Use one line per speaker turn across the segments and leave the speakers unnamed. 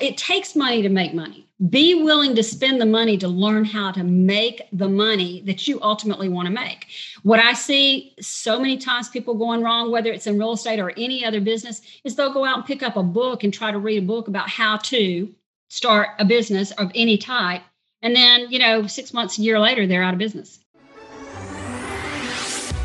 it takes money to make money. Be willing to spend the money to learn how to make the money that you ultimately want to make. What I see so many times people going wrong, whether it's in real estate or any other business, is they'll go out and pick up a book and try to read a book about how to start a business of any type. And then, you know, six months, a year later, they're out of business.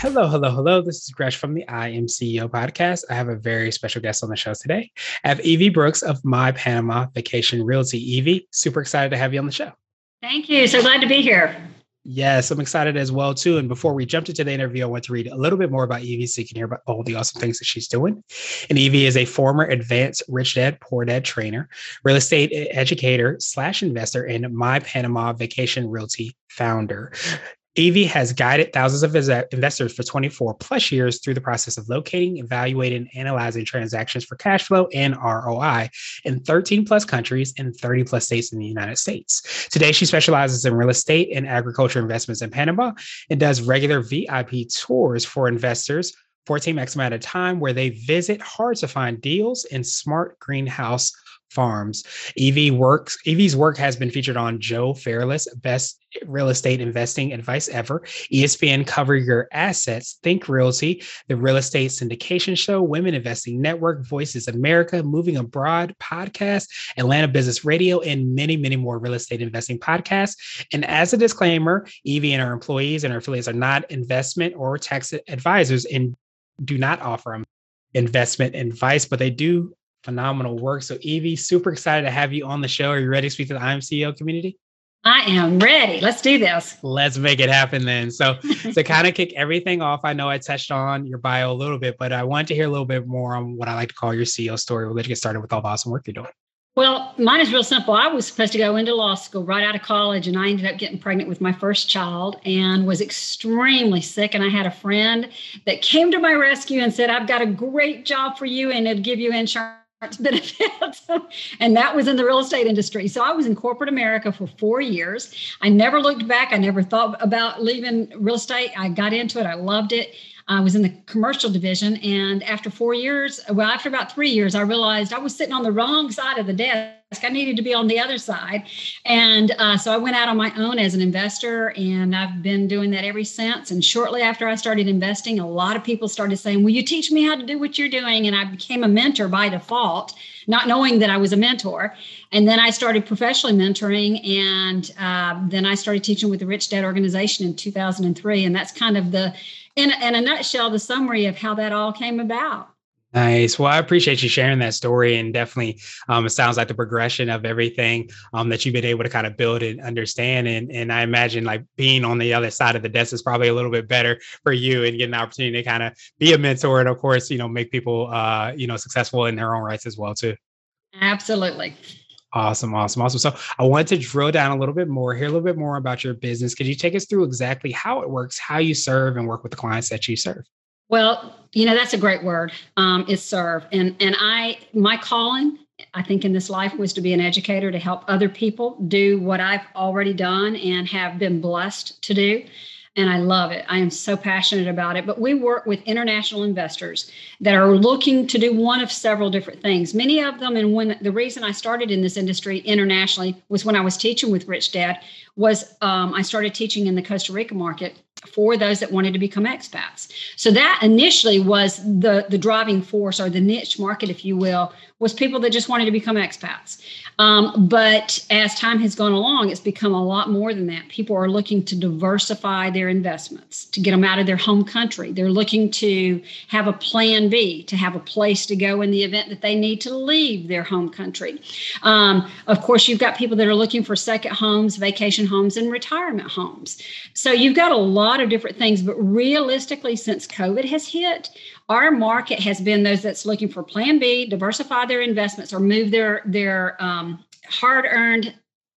Hello, hello, hello. This is Gresh from the I Am CEO podcast. I have a very special guest on the show today. I have Evie Brooks of My Panama Vacation Realty. Evie, super excited to have you on the show.
Thank you. So glad to be here.
Yes, I'm excited as well too. And before we jumped into the interview, I want to read a little bit more about Evie so you can hear about all the awesome things that she's doing. And Evie is a former advanced rich dad, poor dad trainer, real estate educator slash investor, and My Panama Vacation Realty founder. Evie has guided thousands of investors for 24 plus years through the process of locating, evaluating, analyzing transactions for cash flow and ROI in 13 plus countries and 30 plus states in the United States. Today, she specializes in real estate and agriculture investments in Panama and does regular VIP tours for investors 14x amount of time where they visit hard to find deals in smart greenhouse farms. Evie works. Evie's work has been featured on Joe Fairless Best Real Estate Investing Advice Ever, ESPN Cover Your Assets, Think Realty, the Real Estate Syndication Show, Women Investing Network, Voices America, Moving Abroad Podcast, Atlanta Business Radio, and many, many more real estate investing podcasts. And as a disclaimer, Evie and our employees and our affiliates are not investment or tax advisors and do not offer investment advice, but they do phenomenal work. So, Evie, super excited to have you on the show. Are you ready to speak to the I'm CEO community?
I am ready. Let's do this.
Let's make it happen then. So, to kind of kick everything off, I know I touched on your bio a little bit, but I want to hear a little bit more on what I like to call your CEO story. We'll let you get started with all the awesome work you're doing.
Well, mine is real simple. I was supposed to go into law school right out of college, and I ended up getting pregnant with my first child and was extremely sick. And I had a friend that came to my rescue and said, I've got a great job for you, and it'll give you insurance benefits. and that was in the real estate industry. So I was in corporate America for four years. I never looked back. I never thought about leaving real estate. I got into it. I loved it. I was in the commercial division. And after four years, well, after about three years, I realized I was sitting on the wrong side of the desk. I needed to be on the other side. And uh, so I went out on my own as an investor, and I've been doing that ever since. And shortly after I started investing, a lot of people started saying, Will you teach me how to do what you're doing? And I became a mentor by default, not knowing that I was a mentor. And then I started professionally mentoring, and uh, then I started teaching with the Rich Dad organization in 2003. And that's kind of the in, in a nutshell, the summary of how that all came about.
Nice. Well, I appreciate you sharing that story, and definitely, um, it sounds like the progression of everything um, that you've been able to kind of build and understand. And and I imagine like being on the other side of the desk is probably a little bit better for you, and getting the opportunity to kind of be a mentor, and of course, you know, make people, uh, you know, successful in their own rights as well too.
Absolutely.
Awesome, awesome, awesome. So I wanted to drill down a little bit more, hear a little bit more about your business. Could you take us through exactly how it works, how you serve and work with the clients that you serve?
Well, you know, that's a great word. Um, is serve. And and I my calling, I think in this life was to be an educator to help other people do what I've already done and have been blessed to do and I love it. I am so passionate about it. But we work with international investors that are looking to do one of several different things. Many of them, and when the reason I started in this industry internationally was when I was teaching with Rich Dad, was um, I started teaching in the Costa Rica market for those that wanted to become expats. So that initially was the the driving force or the niche market, if you will, was people that just wanted to become expats. Um, but as time has gone along, it's become a lot more than that. People are looking to diversify their investments to get them out of their home country. They're looking to have a plan B, to have a place to go in the event that they need to leave their home country. Um, of course, you've got people that are looking for second homes, vacation homes, and retirement homes. So you've got a lot of different things. But realistically, since COVID has hit, our market has been those that's looking for plan B, diversify their investments or move their their um, hard earned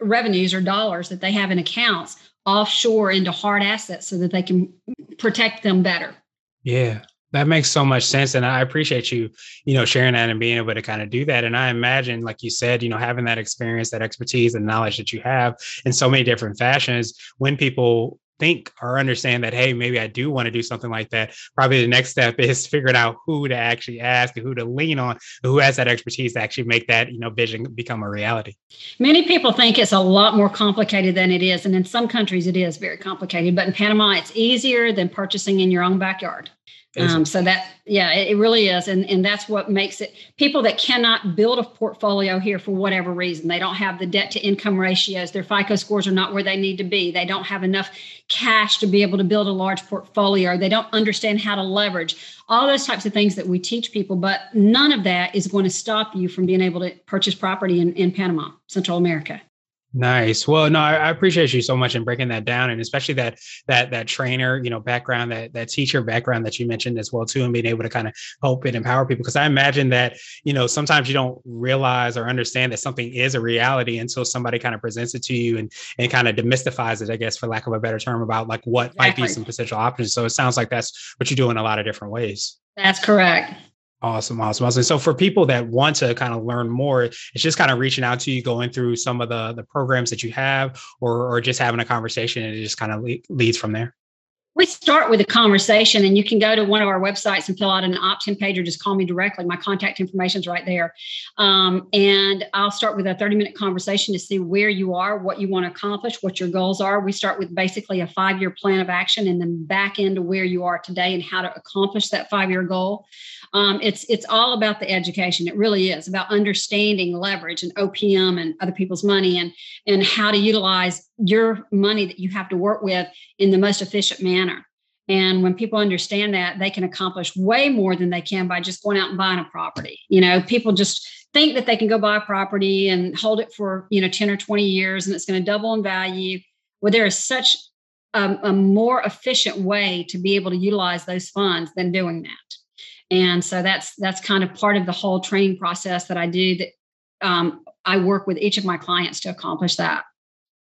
revenues or dollars that they have in accounts offshore into hard assets so that they can protect them better.
Yeah. That makes so much sense. And I appreciate you, you know, sharing that and being able to kind of do that. And I imagine, like you said, you know, having that experience, that expertise and knowledge that you have in so many different fashions, when people think or understand that, hey, maybe I do want to do something like that, probably the next step is figuring out who to actually ask who to lean on, who has that expertise to actually make that, you know, vision become a reality.
Many people think it's a lot more complicated than it is. And in some countries, it is very complicated. But in Panama, it's easier than purchasing in your own backyard. Um, so that yeah, it, it, really is, and and that's what makes it. People that cannot build a portfolio here for whatever reason, they don't have the debt to income ratios. Their FICO scores are not where they need to be. They don't have enough cash to be able to build a large portfolio. They don't understand how to leverage all those types of things that we teach people. But none of that is going to stop you from being able to purchase property in, in Panama, Central America.
Nice. Well, no, I, I, appreciate you so much in breaking that down, and especially that that that trainer, you know, background, that that teacher background that you mentioned as well too, and being able to kind of help and empower people. Because I imagine that you know sometimes you don't realize or understand that something is a reality until somebody kind of presents it to you and and kind of demystifies it, I guess, for lack of a better term, about like what exactly. might be some potential options. So it sounds like that's what you do in a lot of different ways.
That's correct.
Awesome, awesome, awesome. So for people that want to kind of learn more, it's just kind of reaching out to you, going through some of the the programs that you have, or or just having a conversation, and it just kind of le- leads from there.
We start with a conversation, and you can go to one of our websites and fill out an opt-in page, or just call me directly. My contact information is right there, um, and I'll start with a thirty-minute conversation to see where you are, what you want to accomplish, what your goals are. We start with basically a five-year plan of action, and then back into where you are today and how to accomplish that five-year goal. Um, it's it's all about the education. It really is about understanding leverage and OPM and other people's money and and how to utilize your money that you have to work with in the most efficient manner. And when people understand that, they can accomplish way more than they can by just going out and buying a property. You know, people just think that they can go buy a property and hold it for you know 10 or 20 years and it's going to double in value. Well, there is such a, a more efficient way to be able to utilize those funds than doing that and so that's that's kind of part of the whole training process that i do that um, i work with each of my clients to accomplish that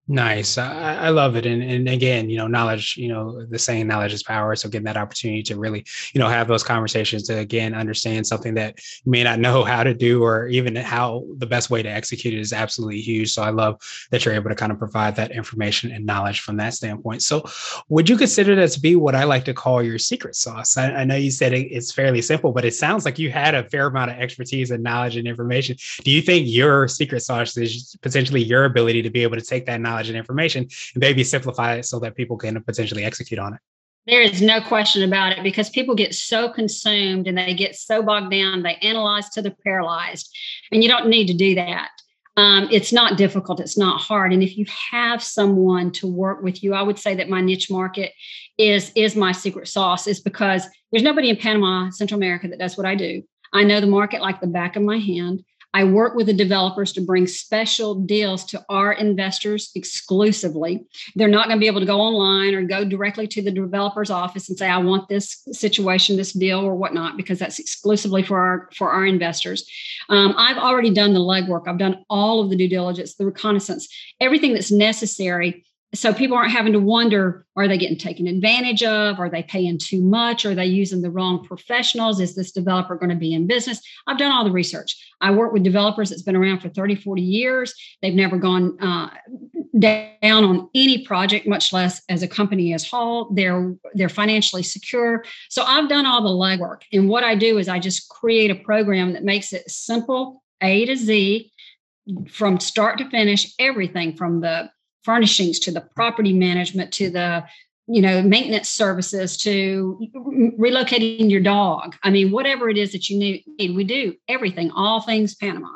Nice. I, I, love it. And, and again, you know, knowledge, you know, the saying knowledge is power. So getting that opportunity to really, you know, have those conversations to again understand something that you may not know how to do or even how the best way to execute it is absolutely huge. So I love that you're able to kind of provide that information and knowledge from that standpoint. So would you consider that to be what I like to call your secret sauce? I, I know you said it, it's fairly simple, but it sounds like you had a fair amount of expertise and knowledge and information. Do you think your secret sauce is potentially your ability to be able to take that knowledge knowledge and information and maybe simplify it so that people can potentially execute on it.
There is no question about it because people get so consumed and they get so bogged down, they analyze to the paralyzed. And you don't need to do that. Um, it's not difficult, it's not hard. And if you have someone to work with you, I would say that my niche market is is my secret sauce, is because there's nobody in Panama, Central America that does what I do. I know the market like the back of my hand. I work with the developers to bring special deals to our investors exclusively. They're not going to be able to go online or go directly to the developer's office and say, I want this situation, this deal, or whatnot, because that's exclusively for our for our investors. Um, I've already done the legwork. I've done all of the due diligence, the reconnaissance, everything that's necessary so people aren't having to wonder are they getting taken advantage of? Are they paying too much? Are they using the wrong professionals? Is this developer going to be in business? I've done all the research. I work with developers that's been around for 30 40 years. They've never gone uh, down on any project much less as a company as whole. They're they're financially secure. So i've done all the legwork. And what i do is i just create a program that makes it simple a to z from start to finish everything from the furnishings to the property management to the you know maintenance services to relocating your dog i mean whatever it is that you need we do everything all things panama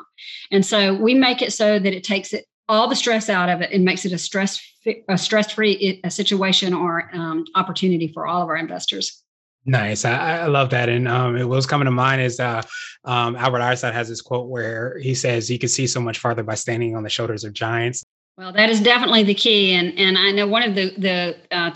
and so we make it so that it takes it all the stress out of it and makes it a stress a stress free situation or um, opportunity for all of our investors
Nice. I, I, love that. And um, it was coming to mind is uh, um, Albert Einstein has this quote where he says, You can see so much farther by standing on the shoulders of giants.
Well, that is definitely the key, and and I know one of the the uh,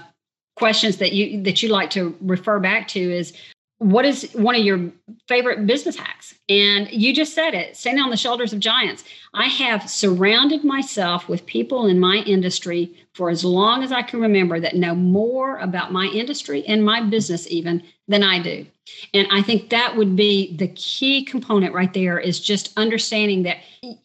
questions that you that you like to refer back to is what is one of your favorite business hacks? And you just said it standing on the shoulders of giants. I have surrounded myself with people in my industry for as long as I can remember that know more about my industry and my business even than I do. And I think that would be the key component right there is just understanding that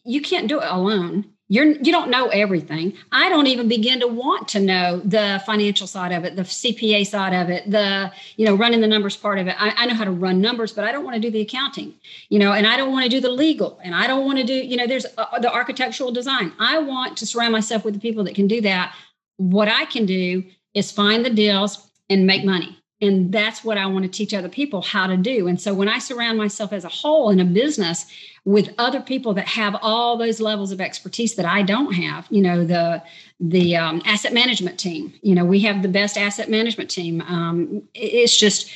you can't do it alone you're you don't know everything. I don't even begin to want to know the financial side of it the cpa side of it the you know running the numbers part of it. I, I know how to run numbers but i don't want to do the accounting you know and i don't want to do the legal and i don't want to do you know there's uh, the architectural design. I want to surround myself with the people that can do that. What i can do is find the deals and make money and that's what I want to teach other people how to do. And so when I surround myself as a whole in a business with other people that have all those levels of expertise that I don't have, you know, the the um, asset management team, you know, we have the best asset management team. Um, it's just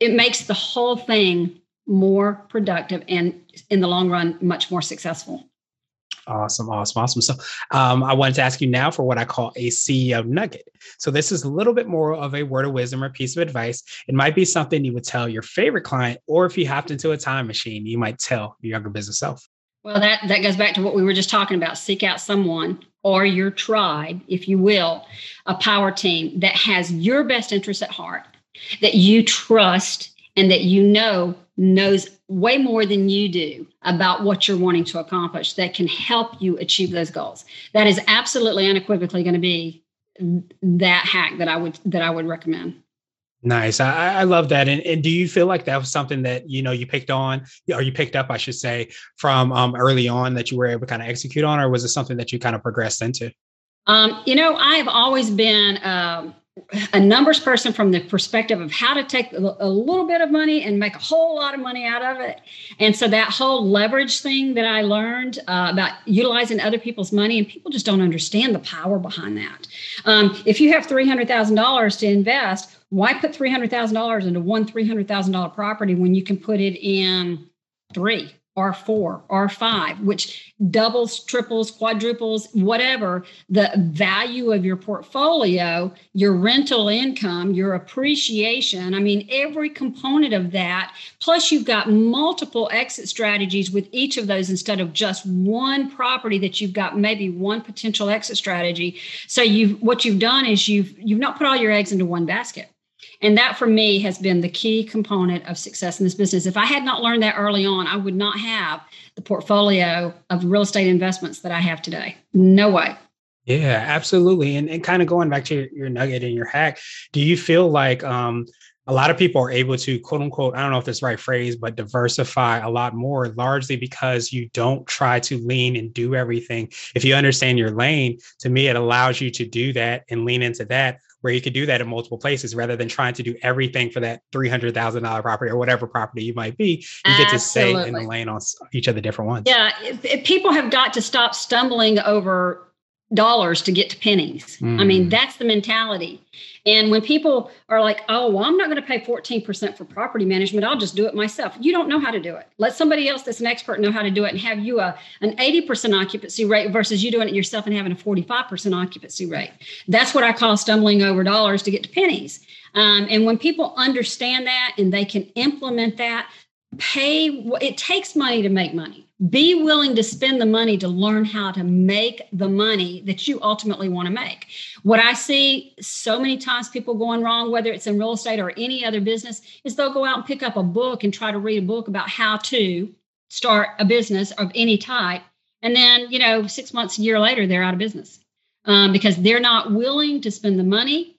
it makes the whole thing more productive and in the long run much more successful.
Awesome, awesome, awesome. So, um, I wanted to ask you now for what I call a CEO nugget. So, this is a little bit more of a word of wisdom or piece of advice. It might be something you would tell your favorite client, or if you hopped into a time machine, you might tell your younger business self.
Well, that that goes back to what we were just talking about. Seek out someone or your tribe, if you will, a power team that has your best interests at heart, that you trust, and that you know knows way more than you do about what you're wanting to accomplish that can help you achieve those goals. That is absolutely unequivocally going to be that hack that I would that I would recommend.
Nice. I, I love that. And, and do you feel like that was something that, you know, you picked on or you picked up, I should say, from um, early on that you were able to kind of execute on, or was it something that you kind of progressed into?
Um, you know, I've always been um, a numbers person from the perspective of how to take a little bit of money and make a whole lot of money out of it. And so that whole leverage thing that I learned uh, about utilizing other people's money, and people just don't understand the power behind that. Um, if you have $300,000 to invest, why put $300,000 into one $300,000 property when you can put it in three? R4, R5, which doubles, triples, quadruples, whatever the value of your portfolio, your rental income, your appreciation. I mean, every component of that. Plus, you've got multiple exit strategies with each of those instead of just one property that you've got maybe one potential exit strategy. So you've what you've done is you've you've not put all your eggs into one basket. And that for me has been the key component of success in this business. If I had not learned that early on, I would not have the portfolio of real estate investments that I have today. No way.
Yeah, absolutely. And, and kind of going back to your, your nugget and your hack, do you feel like um, a lot of people are able to quote unquote, I don't know if that's the right phrase, but diversify a lot more, largely because you don't try to lean and do everything. If you understand your lane, to me, it allows you to do that and lean into that where you could do that in multiple places rather than trying to do everything for that $300,000 property or whatever property you might be. You Absolutely. get to stay in the lane on each of the different ones.
Yeah. If, if people have got to stop stumbling over dollars to get to pennies. Mm. I mean, mm. that's the mentality. And when people are like, oh, well, I'm not going to pay 14% for property management, I'll just do it myself. You don't know how to do it. Let somebody else that's an expert know how to do it and have you a, an 80% occupancy rate versus you doing it yourself and having a 45% occupancy rate. That's what I call stumbling over dollars to get to pennies. Um, and when people understand that and they can implement that, pay, it takes money to make money be willing to spend the money to learn how to make the money that you ultimately want to make. What I see so many times people going wrong, whether it's in real estate or any other business, is they'll go out and pick up a book and try to read a book about how to start a business of any type. And then, you know, six months, a year later, they're out of business um, because they're not willing to spend the money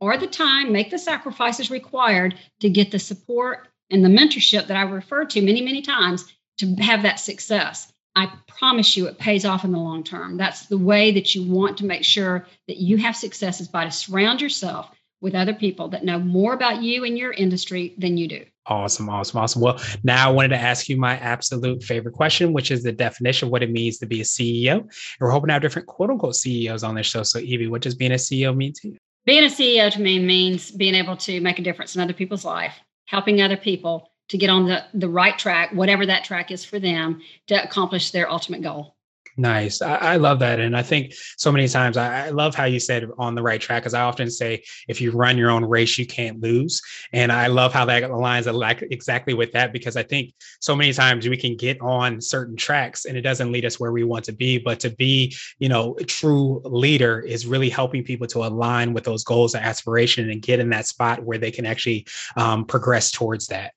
or the time, make the sacrifices required to get the support and the mentorship that I referred to many, many times to have that success. I promise you it pays off in the long term. That's the way that you want to make sure that you have success is by to surround yourself with other people that know more about you and your industry than you do.
Awesome, awesome, awesome. Well, now I wanted to ask you my absolute favorite question, which is the definition of what it means to be a CEO. And we're hoping to have different quote unquote CEOs on this show. So, Evie, what does being a CEO mean to you?
Being a CEO to me means being able to make a difference in other people's life, helping other people, to get on the, the right track, whatever that track is for them, to accomplish their ultimate goal.
Nice. I, I, love that. And I think so many times I, I love how you said on the right track, because I often say if you run your own race, you can't lose. And I love how that aligns exactly with that, because I think so many times we can get on certain tracks and it doesn't lead us where we want to be. But to be, you know, true leader is really helping people to align with those goals and aspiration and get in that spot where they can actually um, progress towards that.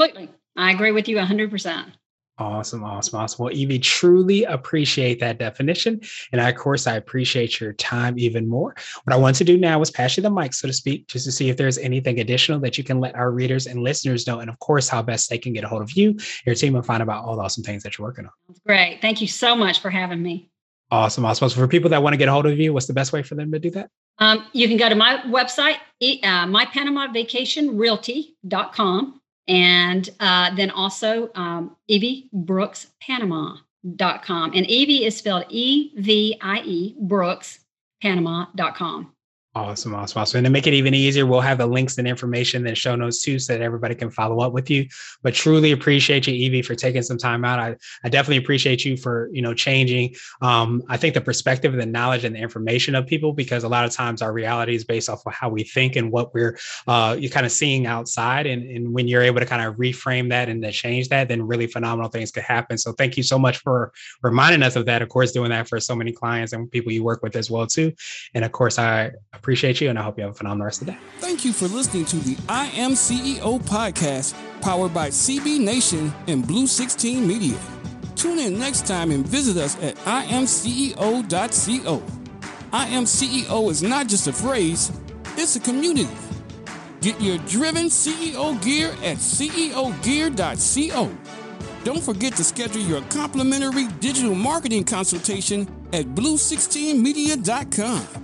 Absolutely. I agree with you 100%.
Awesome, awesome, awesome. Well, Evie, truly appreciate that definition. And I, of course, I appreciate your time even more. What I want to do now is pass you the mic, so to speak, just to see if there's anything additional that you can let our readers and listeners know. And of course, how best they can get a hold of you, your team, and find out all the awesome things that you're working on.
Great. Thank you so much for having me.
Awesome, awesome. So for people that want to get a hold of you, what's the best way for them to do that?
Um, you can go to my website, uh, mypanamavacationrealty.com. And uh, then also um, Evie Brooks Panama.com. And Evie is spelled E V I E Brooks Panama.com.
Awesome, awesome, awesome. And to make it even easier, we'll have the links and information and show notes too, so that everybody can follow up with you. But truly appreciate you, Evie, for taking some time out. I, I definitely appreciate you for, you know, changing um, I think the perspective and the knowledge and the information of people, because a lot of times our reality is based off of how we think and what we're uh you kind of seeing outside. And, and when you're able to kind of reframe that and to change that, then really phenomenal things could happen. So thank you so much for reminding us of that. Of course, doing that for so many clients and people you work with as well too. And of course, I appreciate you and I hope you have a phenomenal rest of the day.
Thank you for listening to the I Am CEO podcast powered by CB Nation and Blue 16 Media. Tune in next time and visit us at imceo.co. I Am CEO is not just a phrase, it's a community. Get your driven CEO gear at ceogear.co. Don't forget to schedule your complimentary digital marketing consultation at blue16media.com.